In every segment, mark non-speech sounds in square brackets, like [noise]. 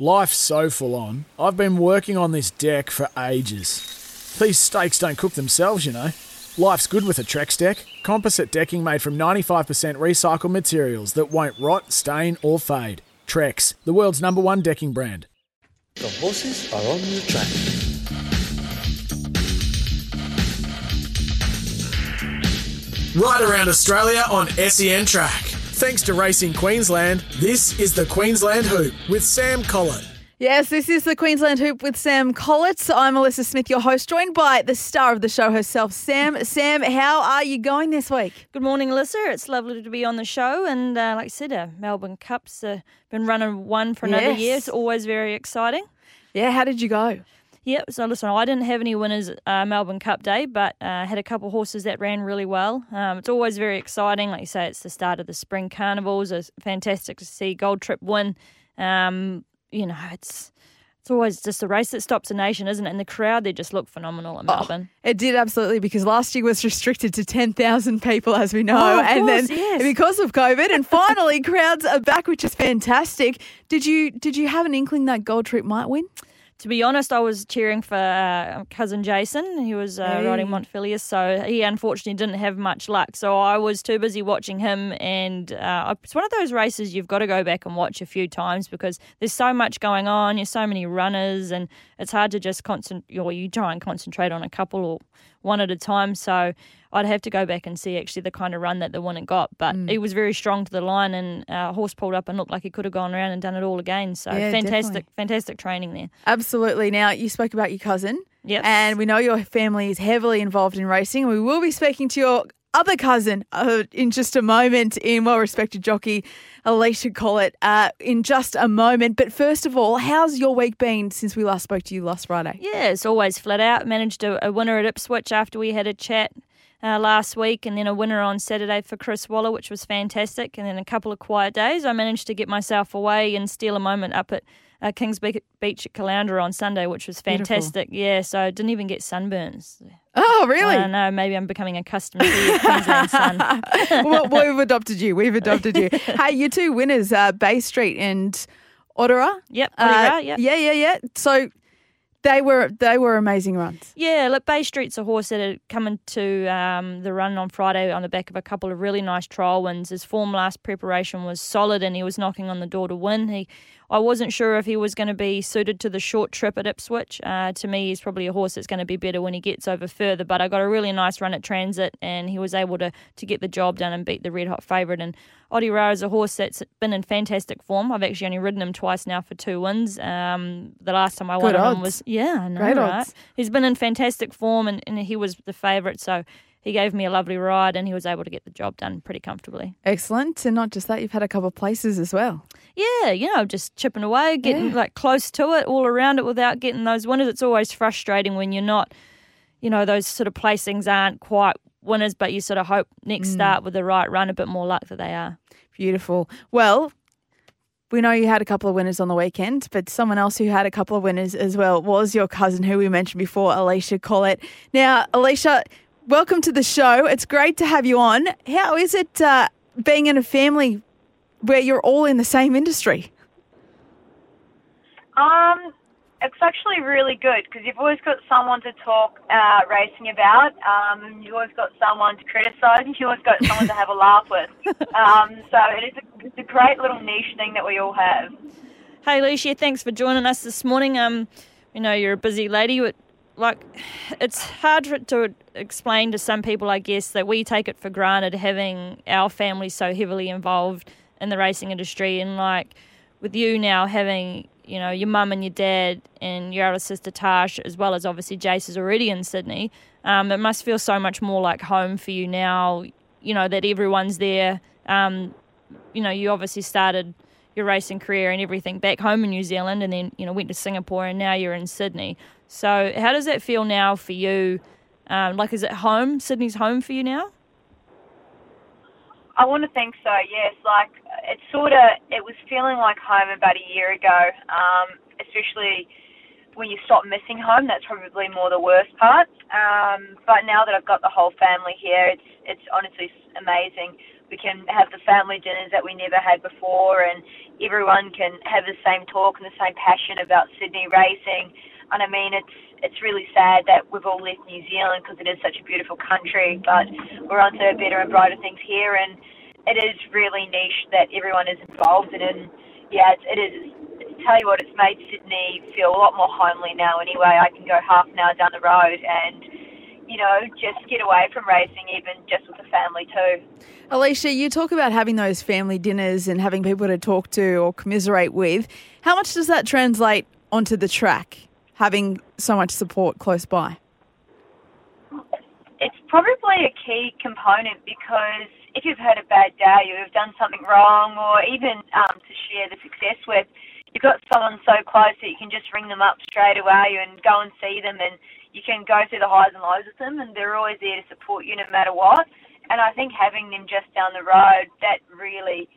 Life's so full on. I've been working on this deck for ages. These steaks don't cook themselves, you know. Life's good with a Trex deck. Composite decking made from 95% recycled materials that won't rot, stain, or fade. Trex, the world's number one decking brand. The horses are on the track. Right around Australia on SEN Track. Thanks to Racing Queensland, this is the Queensland Hoop with Sam Collett. Yes, this is the Queensland Hoop with Sam Collett. I'm Alissa Smith, your host, joined by the star of the show herself, Sam. Sam, how are you going this week? Good morning, Alissa. It's lovely to be on the show. And uh, like I said, uh, Melbourne Cup's uh, been running one for another Yes. year. It's always very exciting. Yeah, how did you go? Yep. So listen, I didn't have any winners uh, Melbourne Cup day, but uh, had a couple horses that ran really well. Um, it's always very exciting. Like you say, it's the start of the spring carnivals. It's fantastic to see Gold Trip win. Um, you know, it's it's always just a race that stops a nation, isn't it? And the crowd, they just look phenomenal at Melbourne. It did absolutely because last year was restricted to 10,000 people, as we know. Oh, and course, then yes. because of COVID, and finally [laughs] crowds are back, which is fantastic. Did you did you have an inkling that Gold Trip might win? To be honest, I was cheering for uh, cousin Jason. He was uh, Hey. riding Montefilia, so he unfortunately didn't have much luck. So I was too busy watching him, and uh, it's one of those races you've got to go back and watch a few times because there's so much going on. There's so many runners, and it's hard to just concentrate. Or you try and concentrate on a couple or one at a time. So I'd have to go back and see actually the kind of run that the winner got. But Mm. he was very strong to the line, and uh, horse pulled up and looked like he could have gone around and done it all again. So Yeah, fantastic, definitely. fantastic training there. Absolutely. Now, you spoke about your cousin. Yes. And we know your family is heavily involved in racing. We will be speaking to your other cousin uh, in just a moment in well respected jockey Alysha Collett uh, in just a moment. But first of all, how's your week been since we last spoke to you last Friday? Yeah, it's always flat out. Managed a, a winner at Ipswich after we had a chat uh, last week, and then a winner on Saturday for Chris Waller, which was fantastic. And then a couple of quiet days. I managed to get myself away and steal a moment up at uh, Kings Beach at Caloundra on Sunday, which was Beautiful. fantastic. Yeah, so I didn't even get sunburns. Oh, really? I don't know. Maybe I'm becoming accustomed to the Queensland sun. [laughs] well, we've adopted you. We've adopted you. [laughs] hey, your two winners, uh, Bay Street and Ottawa. Yep, Uh, Ottawa, yep. Yeah, yeah, yeah. So they were they were amazing runs. Yeah, look, Bay Street's a horse that had come into um, the run on Friday on the back of a couple of really nice trial wins. His form last preparation was solid, and he was knocking on the door to win. He, I wasn't sure if he was going to be suited to the short trip at Ipswich. Uh, to me, he's probably a horse that's going to be better when he gets over further. But I got a really nice run at Transit, and he was able to to get the job done and beat the red hot favourite. And Ottawa is a horse that's been in fantastic form. I've actually only ridden him twice now for two wins. Um, the last time I Good won him was yeah, I know, Great right? odds. He's been in fantastic form, and, and he was the favourite, so he gave me a lovely ride, and he was able to get the job done pretty comfortably. Excellent. And not just that, you've had a couple of places as well. Yeah, you know, just chipping away, getting Yeah. like close to it, all around it, without getting those winners. It's always frustrating when you're not, you know, those sort of placings aren't quite winners, but you sort of hope next start with the right run, a bit more luck that they are. Beautiful. Well, we know you had a couple of winners on the weekend, but someone else who had a couple of winners as well was your cousin, who we mentioned before, Alysha Collett. Now, Alysha, welcome to the show. It's great to have you on. How is it uh, being in a family where you're all in the same industry? Um, it's actually really good because you've always got someone to talk uh, racing about. Um, you've always got someone to criticise. and You've always got someone to have a laugh with. [laughs] Um, so it is a, it's a great little niche thing that we all have. Hey, Alysha, thanks for joining us this morning. Um, we know you're a busy lady, but like, it's hard for, to explain to some people, I guess, that we take it for granted having our family so heavily involved in the racing industry, and like with you now having, you know, your mum and your dad and your older sister Tash, as well as obviously Jace is already in Sydney. Um, it must feel so much more like home for you now. You know that everyone's there. Um, you know, you obviously started your racing career and everything back home in New Zealand and then, you know, went to Singapore and now you're in Sydney. So how does that feel now for you? Um, like, is it home? Sydney's home for you now? I want to think so. Yes, like it sort of it was feeling like home about a year ago. Um, especially when you stop missing home, that's probably more the worst part. Um, but now that I've got the whole family here, it's it's honestly amazing. we can have the family dinners that we never had before, and everyone can have the same talk and the same passion about Sydney racing. And I mean, it's it's really sad that we've all left New Zealand because it is such a beautiful country, but we're on to a better and brighter things here, and it is really niche that everyone is involved in. And yeah, it's, it is. Tell you what, it's made Sydney feel a lot more homely now. Anyway, I can go half an hour down the road and you know, just get away from racing, even just with the family too. Alysha, you talk about having those family dinners and having people to talk to or commiserate with. How much does that translate onto the track, having so much support close by? It's probably a key component because if you've had a bad day or you've done something wrong or even um, to share the success with, you've got someone so close that you can just ring them up straight away and go and see them and you can go through the highs and lows with them and they're always there to support you no matter what. And I think having them just down the road, that really,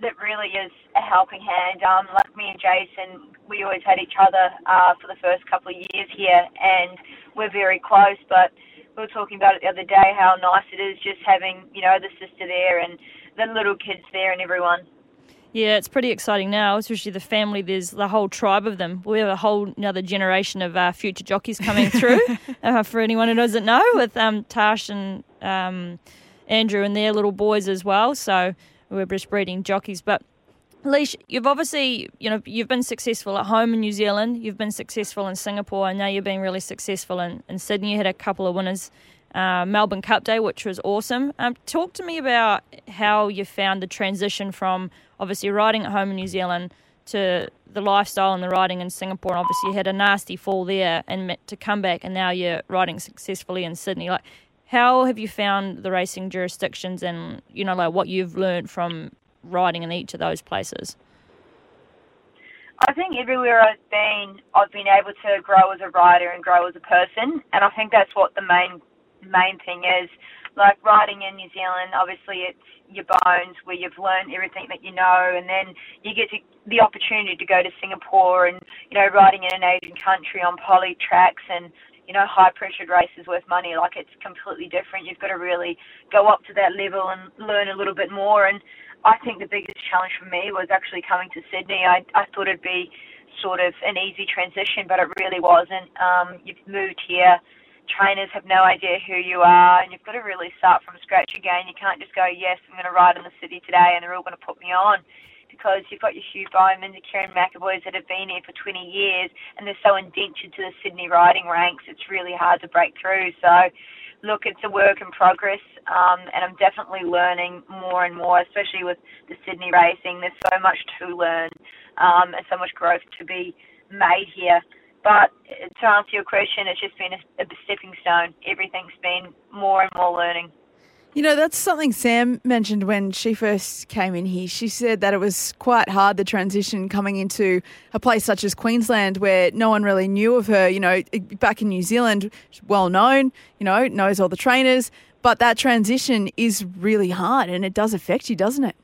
that really is a helping hand. Um, like me and Jason, we always had each other uh, for the first couple of years here, and we're very close. But we were talking about it the other day how nice it is just having, you know, the sister there and the little kids there and everyone. Yeah, it's pretty exciting now, especially the family. There's the whole tribe of them. We have a whole another generation of uh, future jockeys coming through. [laughs] uh, for anyone who doesn't know, with um, Tash and um, Andrew and their little boys as well. So we're just breeding jockeys. But Leash, you've obviously, you know, you've been successful at home in New Zealand. You've been successful in Singapore, and now you're being really successful in, in Sydney. You had a couple of winners uh, Melbourne Cup Day, which was awesome. Um, talk to me about how you found the transition from obviously riding at home in New Zealand to the lifestyle and the riding in Singapore. And obviously, you had a nasty fall there and to come back, and now you're riding successfully in Sydney. Like, how have you found the racing jurisdictions and you know like what you've learned from riding in each of those places? I think everywhere I've been, I've been able to grow as a rider and grow as a person, and I think that's what the main main thing is. Like riding in New Zealand, obviously it's your bones where you've learned everything that you know, and then you get to, the opportunity to go to Singapore and you know riding in an Asian country on poly tracks and you know high pressured races worth money. Like it's completely different. You've got to really go up to that level and learn a little bit more. And I think the biggest challenge for me was actually coming to Sydney. I I thought it'd be sort of an easy transition, but it really wasn't. Um, you've moved here trainers have no idea who you are, and you've got to really start from scratch again. You can't just go, yes, I'm going to ride in the city today, and they're all going to put me on. Because you've got your Hugh Bowman, the Kerrin McEvoys that have been here for 20 years, and they're so indentured to the Sydney riding ranks, it's really hard to break through. So, look, it's a work in progress, um, and I'm definitely learning more and more, especially with the Sydney racing. There's so much to learn um, and so much growth to be made here. But to answer your question, it's just been a, a stepping stone. Everything's been more and more learning. You know, that's something Sam mentioned when she first came in here. She said that it was quite hard, the transition coming into a place such as Queensland where no one really knew of her. You know, back in New Zealand, well known, you know, knows all the trainers. But that transition is really hard and it does affect you, doesn't it?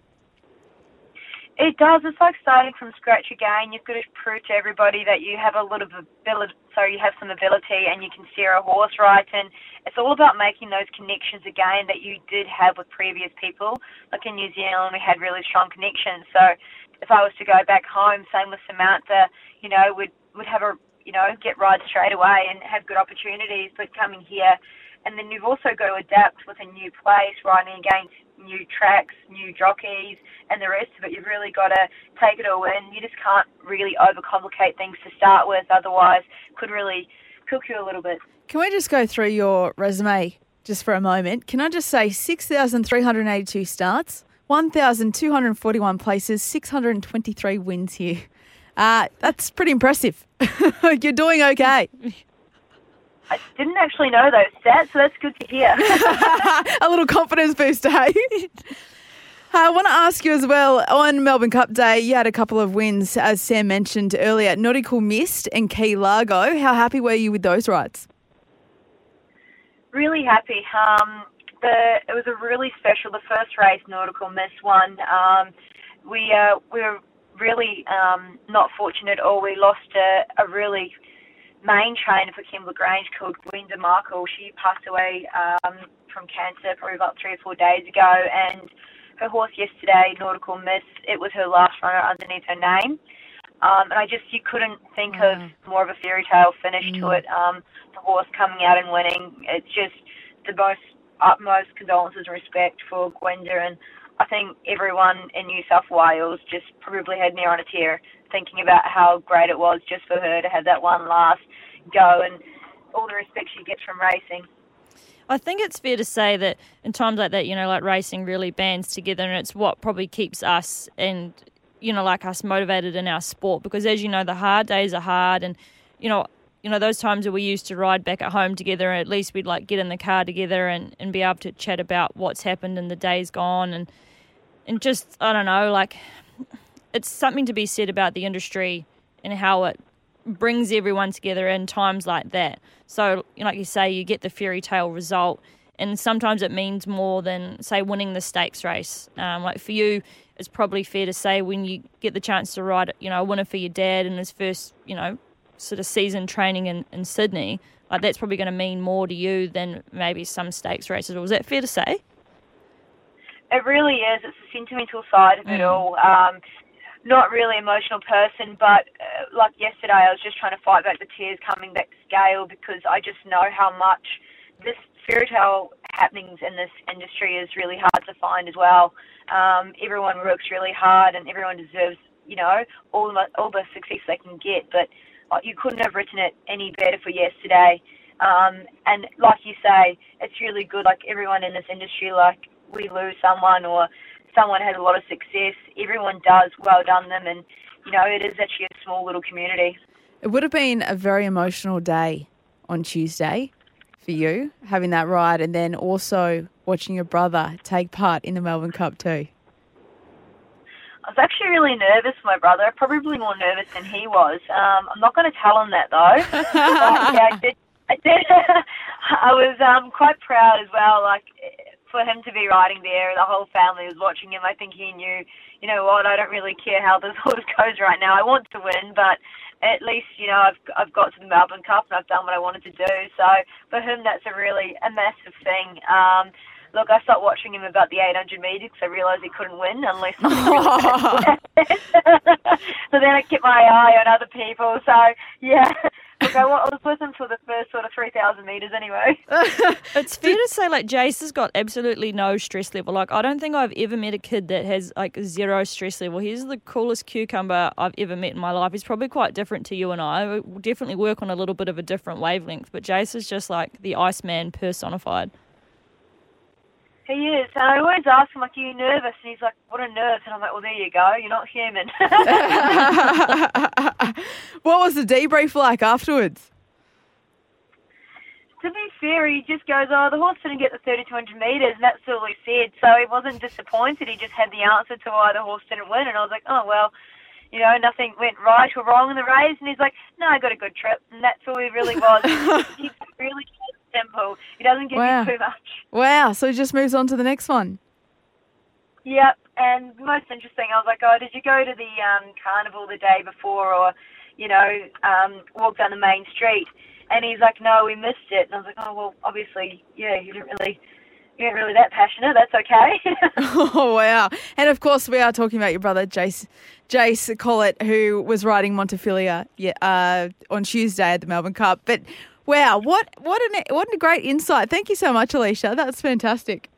It does. It's like starting from scratch again. You've got to prove to everybody that you have a of ability, so you have some ability and you can steer a horse right. And it's all about making those connections again that you did have with previous people. Like in New Zealand, we had really strong connections. So if I was to go back home, same with Samantha, you know, would would have a you know get rides straight away and have good opportunities. But coming here, and then you've also got to adapt with a new place, riding against new tracks, new jockeys, and the rest of it. You've really got to take it all in. You just can't really overcomplicate things to start with, otherwise, could really cook you a little bit. Can we just go through your resume just for a moment? Can I just say 6,382 starts, 1,241 places, 623 wins here. Uh, that's pretty impressive. [laughs] You're doing okay. [laughs] I didn't actually know those stats, so that's good to hear. [laughs] [laughs] a little confidence booster, hey? I want to ask you as well on Melbourne Cup Day, you had a couple of wins, as Sam mentioned earlier Nautical Mist and Key Largo. How happy were you with those rides? Really happy. Um, the, it was a really special, the first race, Nautical Mist one. Um, we, uh, we were really um, not fortunate at all. We lost a, a really main trainer for Kembla Grange called Gwenda Markwell. She passed away um, from cancer probably about three or four days ago, and her horse yesterday, Nautical Mist, it was her last runner underneath her name. Um, and I just, you couldn't think of more of a fairy tale finish to it. Um, the horse coming out and winning, it's just the most utmost condolences and respect for Gwenda. And I think everyone in New South Wales just probably had near on a tear thinking about how great it was just for her to have that one last go and all the respect she gets from racing. I think it's fair to say that in times like that, you know, like racing really bands together, and it's what probably keeps us and you know, like us motivated in our sport. Because as you know, the hard days are hard, and you know, you know those times that we used to ride back at home together. And at least we'd like get in the car together and and be able to chat about what's happened and the days gone, and and just I don't know, like it's something to be said about the industry and how it brings everyone together in times like that. So, like you say, you get the fairy tale result, and sometimes it means more than, say, winning the stakes race. Um, like for you, it's probably fair to say when you get the chance to ride, you know, a winner for your dad in his first, you know, sort of season training in, in Sydney, like that's probably going to mean more to you than maybe some stakes races. Was that fair to say? It really is. It's the sentimental side of it all. Um, not really emotional person, but uh, like yesterday, I was just trying to fight back the tears coming back to scale because I just know how much this fairy tale happenings in this industry is really hard to find as well. Um, everyone works really hard, and everyone deserves, you know, all the all the success they can get. But uh, you couldn't have written it any better for yesterday. Um, and like you say, it's really good. Like everyone in this industry, like we lose someone or someone has a lot of success, everyone does well done them, and you know it is actually a small little community. It would have been a very emotional day on Tuesday for you, having that ride, and then also watching your brother take part in the Melbourne Cup too. I was actually really nervous for my brother, probably more nervous than he was. Um, I'm not going to tell him that though. [laughs] but, yeah, I did. I did. [laughs] I was um, quite proud as well. Like for him to be riding there, the whole family was watching him. I think he knew, you know what? I don't really care how this [laughs] horse goes right now. I want to win, but at least you know I've I've got to the Melbourne Cup and I've done what I wanted to do. So for him, that's a really a massive thing. Um, look, I stopped watching him about the 800 metres because I realised he couldn't win unless something really bad So then I kept my eye on other people. So yeah, look, I was with him for the first sort of 3,000 metres anyway. [laughs] [laughs] It's fair to say, like, Jace has got absolutely no stress level. Like, I don't think I've ever met a kid that has, like, zero stress level. He's the coolest cucumber I've ever met in my life. He's probably quite different to you and I. We definitely work on a little bit of a different wavelength, but Jace is just, like, the Iceman personified. He is. And I always ask him, like, are you nervous? And he's like, what a nerves? And I'm like, well, there you go. You're not human. [laughs] what was the debrief like afterwards? to be fair, he just goes, oh, the horse didn't get the 3,200 metres, and that's all he said. So he wasn't disappointed. He just had the answer to why the horse didn't win. And I was like, oh, well, you know, nothing went right or wrong in the race. And he's like, no, I got a good trip. And that's all he really was. [laughs] he's really simple. He doesn't give Wow. you too much. Wow, so he just moves on to the next one. Yep, and most interesting, I was like, oh, did you go to the um, carnival the day before, or you know, um, walk down the main street? And he's like, no, we missed it. And I was like, oh well, obviously, yeah, you didn't really, you weren't really that passionate. That's okay. [laughs] [laughs] Oh wow! And of course, we are talking about your brother Jace, Jace Collett, who was riding Montefilia uh, on Tuesday at the Melbourne Cup. But wow, what what an what a great insight! Thank you so much, Alysha. That's fantastic.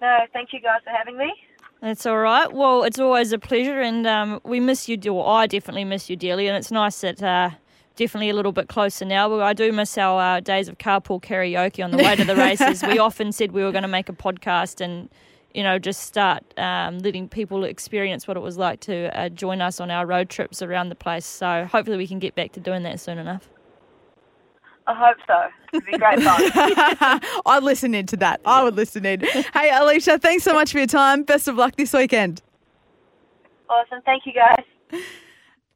no, thank you guys for having me. That's all right. Well, it's always a pleasure, and um, we miss you, or I definitely miss you dearly, and it's nice that uh, definitely a little bit closer now. But I do miss our uh, days of carpool karaoke on the way to the races. we [laughs] often said we were going to make a podcast and, you know, just start um, letting people experience what it was like to uh, join us on our road trips around the place. So hopefully we can get back to doing that soon enough. I hope so. It'd be great fun. [laughs] I'd listen into that. I would listen in. hey, Alysha, thanks so much for your time. Best of luck this weekend. awesome. Thank you guys.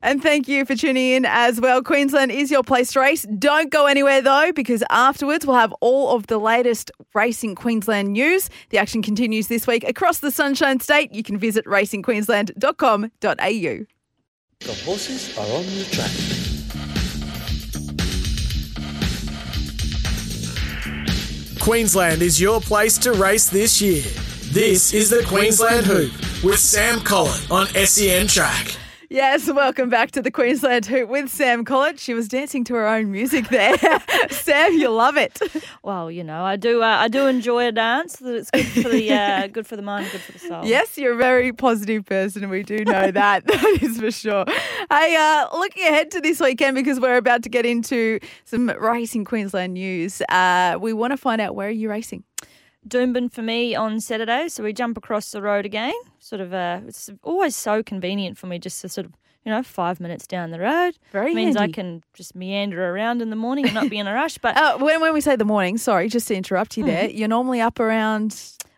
And thank you for tuning in as well. Queensland is your place to race. Don't go anywhere though, because afterwards we'll have all of the latest Racing Queensland news. The action continues this week across the Sunshine State. You can visit racingqueensland.com.au. The horses are on the track. Queensland is your place to race this year. This is the Queensland Hoop with Sam Collett on SEN Track. Yes, welcome back to the Queensland Hoop with Sam Collett. She was dancing to her own music there. [laughs] Sam, you love it. Well, you know, I do. Uh, I do enjoy a dance. That it's good for the uh, [laughs] good for the mind, good for the soul. Yes, you're a very positive person. We do know [laughs] that. that is for sure. Hey, uh, looking ahead to this weekend because we're about to get into some racing Queensland news. Uh, we want to find out where are you racing? Doomben for me on Saturday, so we jump across the road again. Sort of, uh, it's always so convenient for me just to sort of, you know, five minutes down the road. Very means I can just meander around in the morning and not be in a rush. But [laughs] Uh, when, when we say the morning, sorry, just to interrupt you there, you're normally up around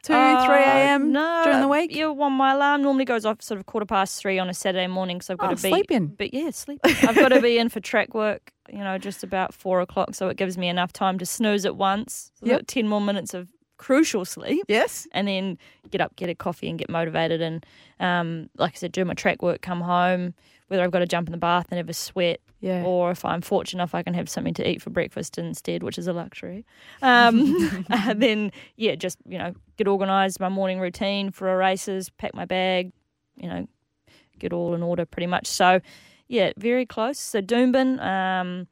2, 3 Uh, a.m. no, during the week? Yeah, one my alarm normally goes off sort of quarter past three on a Saturday morning, so I've got Oh, to be sleeping. But yeah, sleep. I've got to be in for track work. You know, just about four o'clock, so it gives me enough time to snooze at once. So I've Yep. got ten more minutes of crucial sleep, Yes. and then get up, get a coffee, and get motivated. And um, like I said, do my track work, come home. Whether I've got to jump in the bath and have a sweat, Yeah. or if I'm fortunate enough, I can have something to eat for breakfast instead, which is a luxury. Um, [laughs] [laughs] uh, then, yeah, just you know, get organised, my morning routine for a races, pack my bag, you know, get all in order pretty much. So, yeah, very close. So Doomben, um,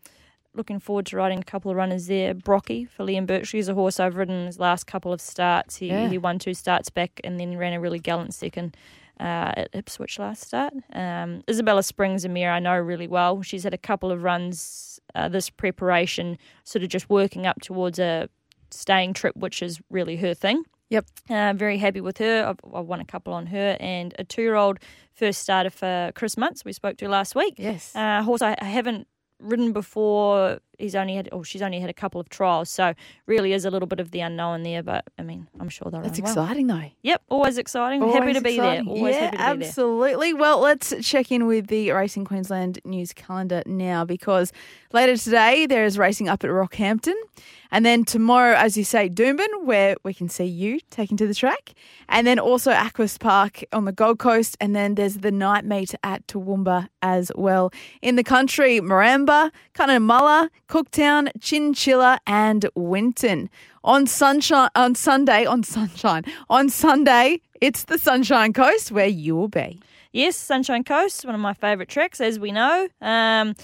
looking forward to riding a couple of runners there. Brocky for Liam Birchley is a horse I've ridden his last couple of starts. He Yeah. he won two starts back and then ran a really gallant second. Uh, at Ipswich last start. Um, Isabella Springs Amir, I know really well. She's had a couple of runs uh, this preparation, sort of just working up towards a staying trip, which is really her thing. Yep. Uh, very happy with her. I've, I've won a couple on her and a two year old first starter for Chris Munce, we spoke to last week. Yes. Uh, horse I, I haven't ridden before. He's only had, oh, she's only had a couple of trials, so really is a little bit of the unknown there. But I mean, I'm sure they'll That's well. exciting, though. Yep, always exciting. happy Always to be exciting. there. Always yeah, happy to be there. absolutely. Well, let's check in with the Racing Queensland news calendar now because later today there is racing up at Rockhampton. And then tomorrow, as you say, Doomben, where we can see you taking to the track. And then also Aquis Park on the Gold Coast. And then there's the night meet at Toowoomba as well. In the country, Maramba, Cunnamulla, Cooktown, Chinchilla, and Winton. On sunshine on Sunday, on sunshine. On Sunday, it's the Sunshine Coast where you will be. Yes, Sunshine Coast, one of my favourite tracks, as we know. Um, I'm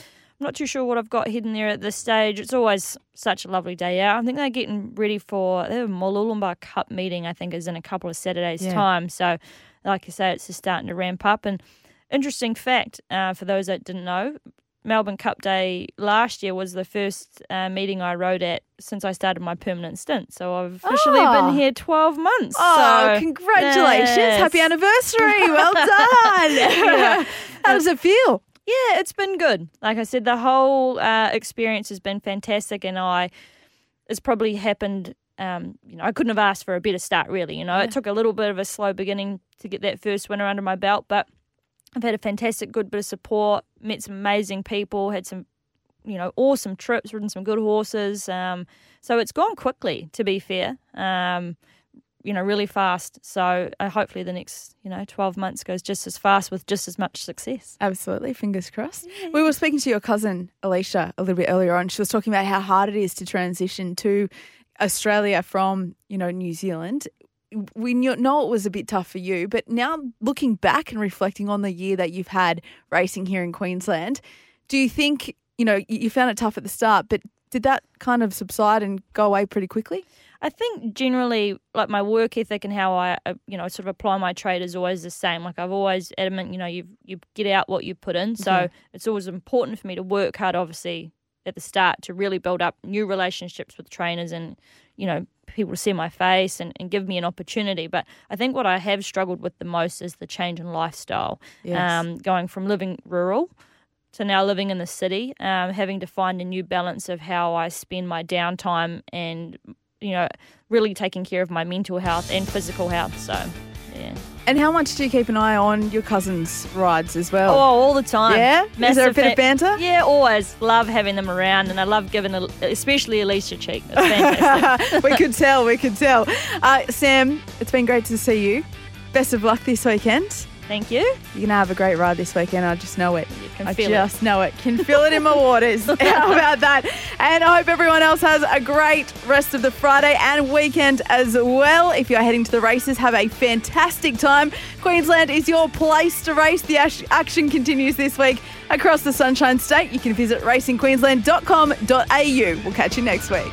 not too sure what I've got hidden there at this stage. It's always such a lovely day out. I think they're getting ready for the Mooloolaba Cup meeting, I think, is in a couple of Saturdays' Yeah. time. So, like I say, it's just starting to ramp up. And interesting fact uh, for those that didn't know, Melbourne Cup Day last year was the first uh, meeting I rode at since I started my permanent stint. So I've officially Oh. been here 12 months. Oh, So, congratulations. yes. Happy anniversary. [laughs] Well done. [laughs] [laughs] How does it feel? Yeah, it's been good. Like I said, the whole uh, experience has been fantastic, and I it's probably happened. Um, you know, I couldn't have asked for a better start. Really, you know, it took a little bit of a slow beginning to get that first winner under my belt, but I've had a fantastic, good bit of support. Met some amazing people. Had some, you know, awesome trips. Ridden some good horses. Um, so it's gone quickly. To be fair. Um, you know, really fast. So uh, hopefully the next, you know, 12 months goes just as fast with just as much success. Absolutely. Fingers crossed. We were speaking to your cousin, Alysha, a little bit earlier on. She was talking about how hard it is to transition to Australia from, you know, New Zealand. We knew, know it was a bit tough for you, but now looking back and reflecting on the year that you've had racing here in Queensland, do you think, you know, you found it tough at the start, but did that kind of subside and go away pretty quickly? I think generally, like my work ethic and how I, uh, you know, sort of apply my trade is always the same. Like I've always adamant, you know, you you get out what you put in. So it's always important for me to work hard, obviously, at the start to really build up new relationships with trainers and, you know, people to see my face and, and give me an opportunity. But I think what I have struggled with the most is the change in lifestyle. Yes. Um, going from living rural to now living in the city, um, having to find a new balance of how I spend my downtime and, you know, really taking care of my mental health and physical health. So, yeah. And how much do you keep an eye on your cousin's rides as well? Oh, all the time. yeah? Is there a Massive bit of banter? Yeah, always. Love having them around and I love giving, a- especially Alysha Cheek. It's fantastic. [laughs] we could tell, we could tell. Uh, Sam, it's been great to see you. Best of luck this weekend. Thank you. You're going to have a great ride this weekend. I just know it. You can I feel it. just know it. Can feel it in my waters. [laughs] How about that? And I hope everyone else has a great rest of the Friday and weekend as well. If you're heading to the races, have a fantastic time. Queensland is your place to race. The action continues this week across the Sunshine State. You can visit racingqueensland.com.au. We'll catch you next week.